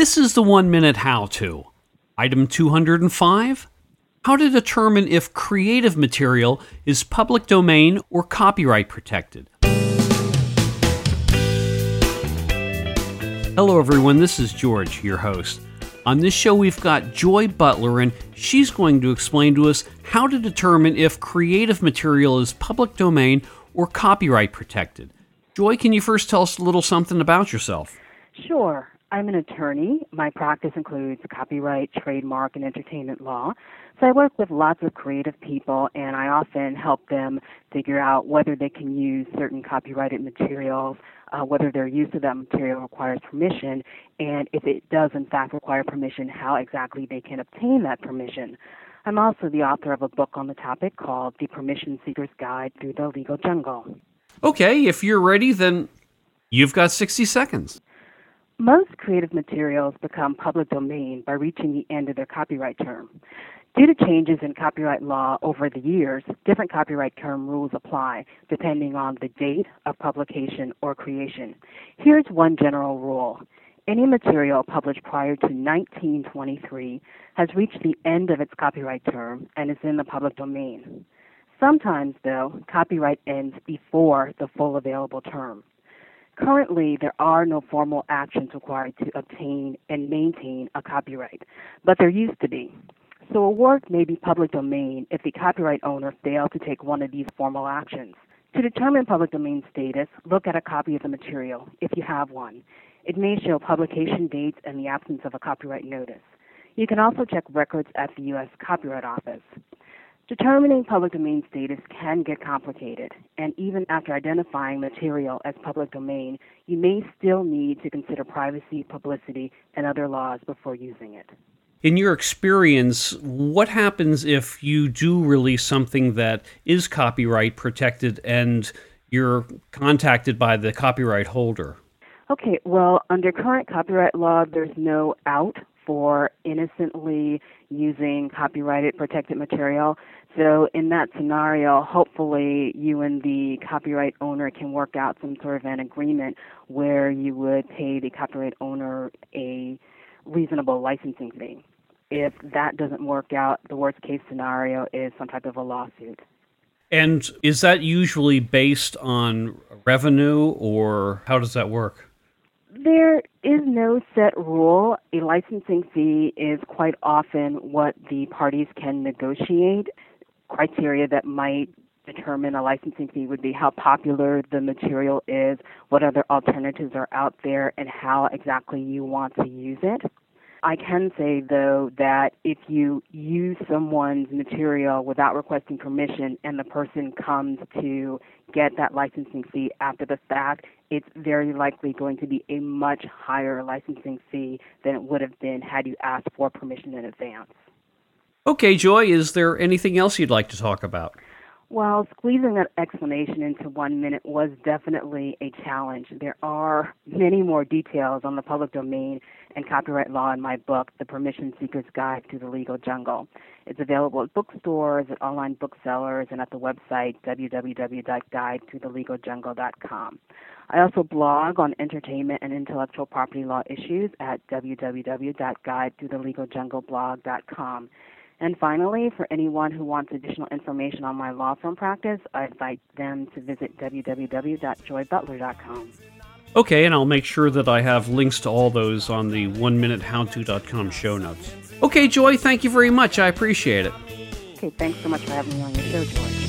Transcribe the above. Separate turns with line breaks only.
This is the one minute how to. Item 205 How to determine if creative material is public domain or copyright protected. Hello, everyone. This is George, your host. On this show, we've got Joy Butler, and she's going to explain to us how to determine if creative material is public domain or copyright protected. Joy, can you first tell us a little something about yourself?
Sure. I'm an attorney. My practice includes copyright, trademark, and entertainment law. So I work with lots of creative people and I often help them figure out whether they can use certain copyrighted materials, uh, whether their use of that material requires permission, and if it does in fact require permission, how exactly they can obtain that permission. I'm also the author of a book on the topic called The Permission Seeker's Guide Through the Legal Jungle.
Okay, if you're ready, then you've got 60 seconds.
Most creative materials become public domain by reaching the end of their copyright term. Due to changes in copyright law over the years, different copyright term rules apply depending on the date of publication or creation. Here's one general rule. Any material published prior to 1923 has reached the end of its copyright term and is in the public domain. Sometimes, though, copyright ends before the full available term. Currently, there are no formal actions required to obtain and maintain a copyright, but there used to be. So a work may be public domain if the copyright owner failed to take one of these formal actions. To determine public domain status, look at a copy of the material, if you have one. It may show publication dates and the absence of a copyright notice. You can also check records at the U.S. Copyright Office. Determining public domain status can get complicated, and even after identifying material as public domain, you may still need to consider privacy, publicity, and other laws before using it.
In your experience, what happens if you do release something that is copyright protected and you're contacted by the copyright holder?
Okay, well, under current copyright law, there's no out innocently using copyrighted protected material. So in that scenario, hopefully you and the copyright owner can work out some sort of an agreement where you would pay the copyright owner a reasonable licensing fee. If that doesn't work out, the worst case scenario is some type of a lawsuit.
And is that usually based on revenue or how does that work?
There is no set rule. A licensing fee is quite often what the parties can negotiate. Criteria that might determine a licensing fee would be how popular the material is, what other alternatives are out there, and how exactly you want to use it. I can say though that if you use someone's material without requesting permission and the person comes to get that licensing fee after the fact, it's very likely going to be a much higher licensing fee than it would have been had you asked for permission in advance.
Okay, Joy, is there anything else you'd like to talk about?
Well, squeezing that explanation into one minute was definitely a challenge. There are many more details on the public domain and copyright law in my book, The Permission Seeker's Guide to the Legal Jungle. It's available at bookstores, at online booksellers, and at the website www.guidetothelegaljungle.com. I also blog on entertainment and intellectual property law issues at www.guidetothelegaljungleblog.com. And finally, for anyone who wants additional information on my law firm practice, I invite them to visit www.joybutler.com.
Okay, and I'll make sure that I have links to all those on the one minute howto.com show notes. Okay, Joy, thank you very much. I appreciate it.
Okay, thanks so much for having me on your show, George.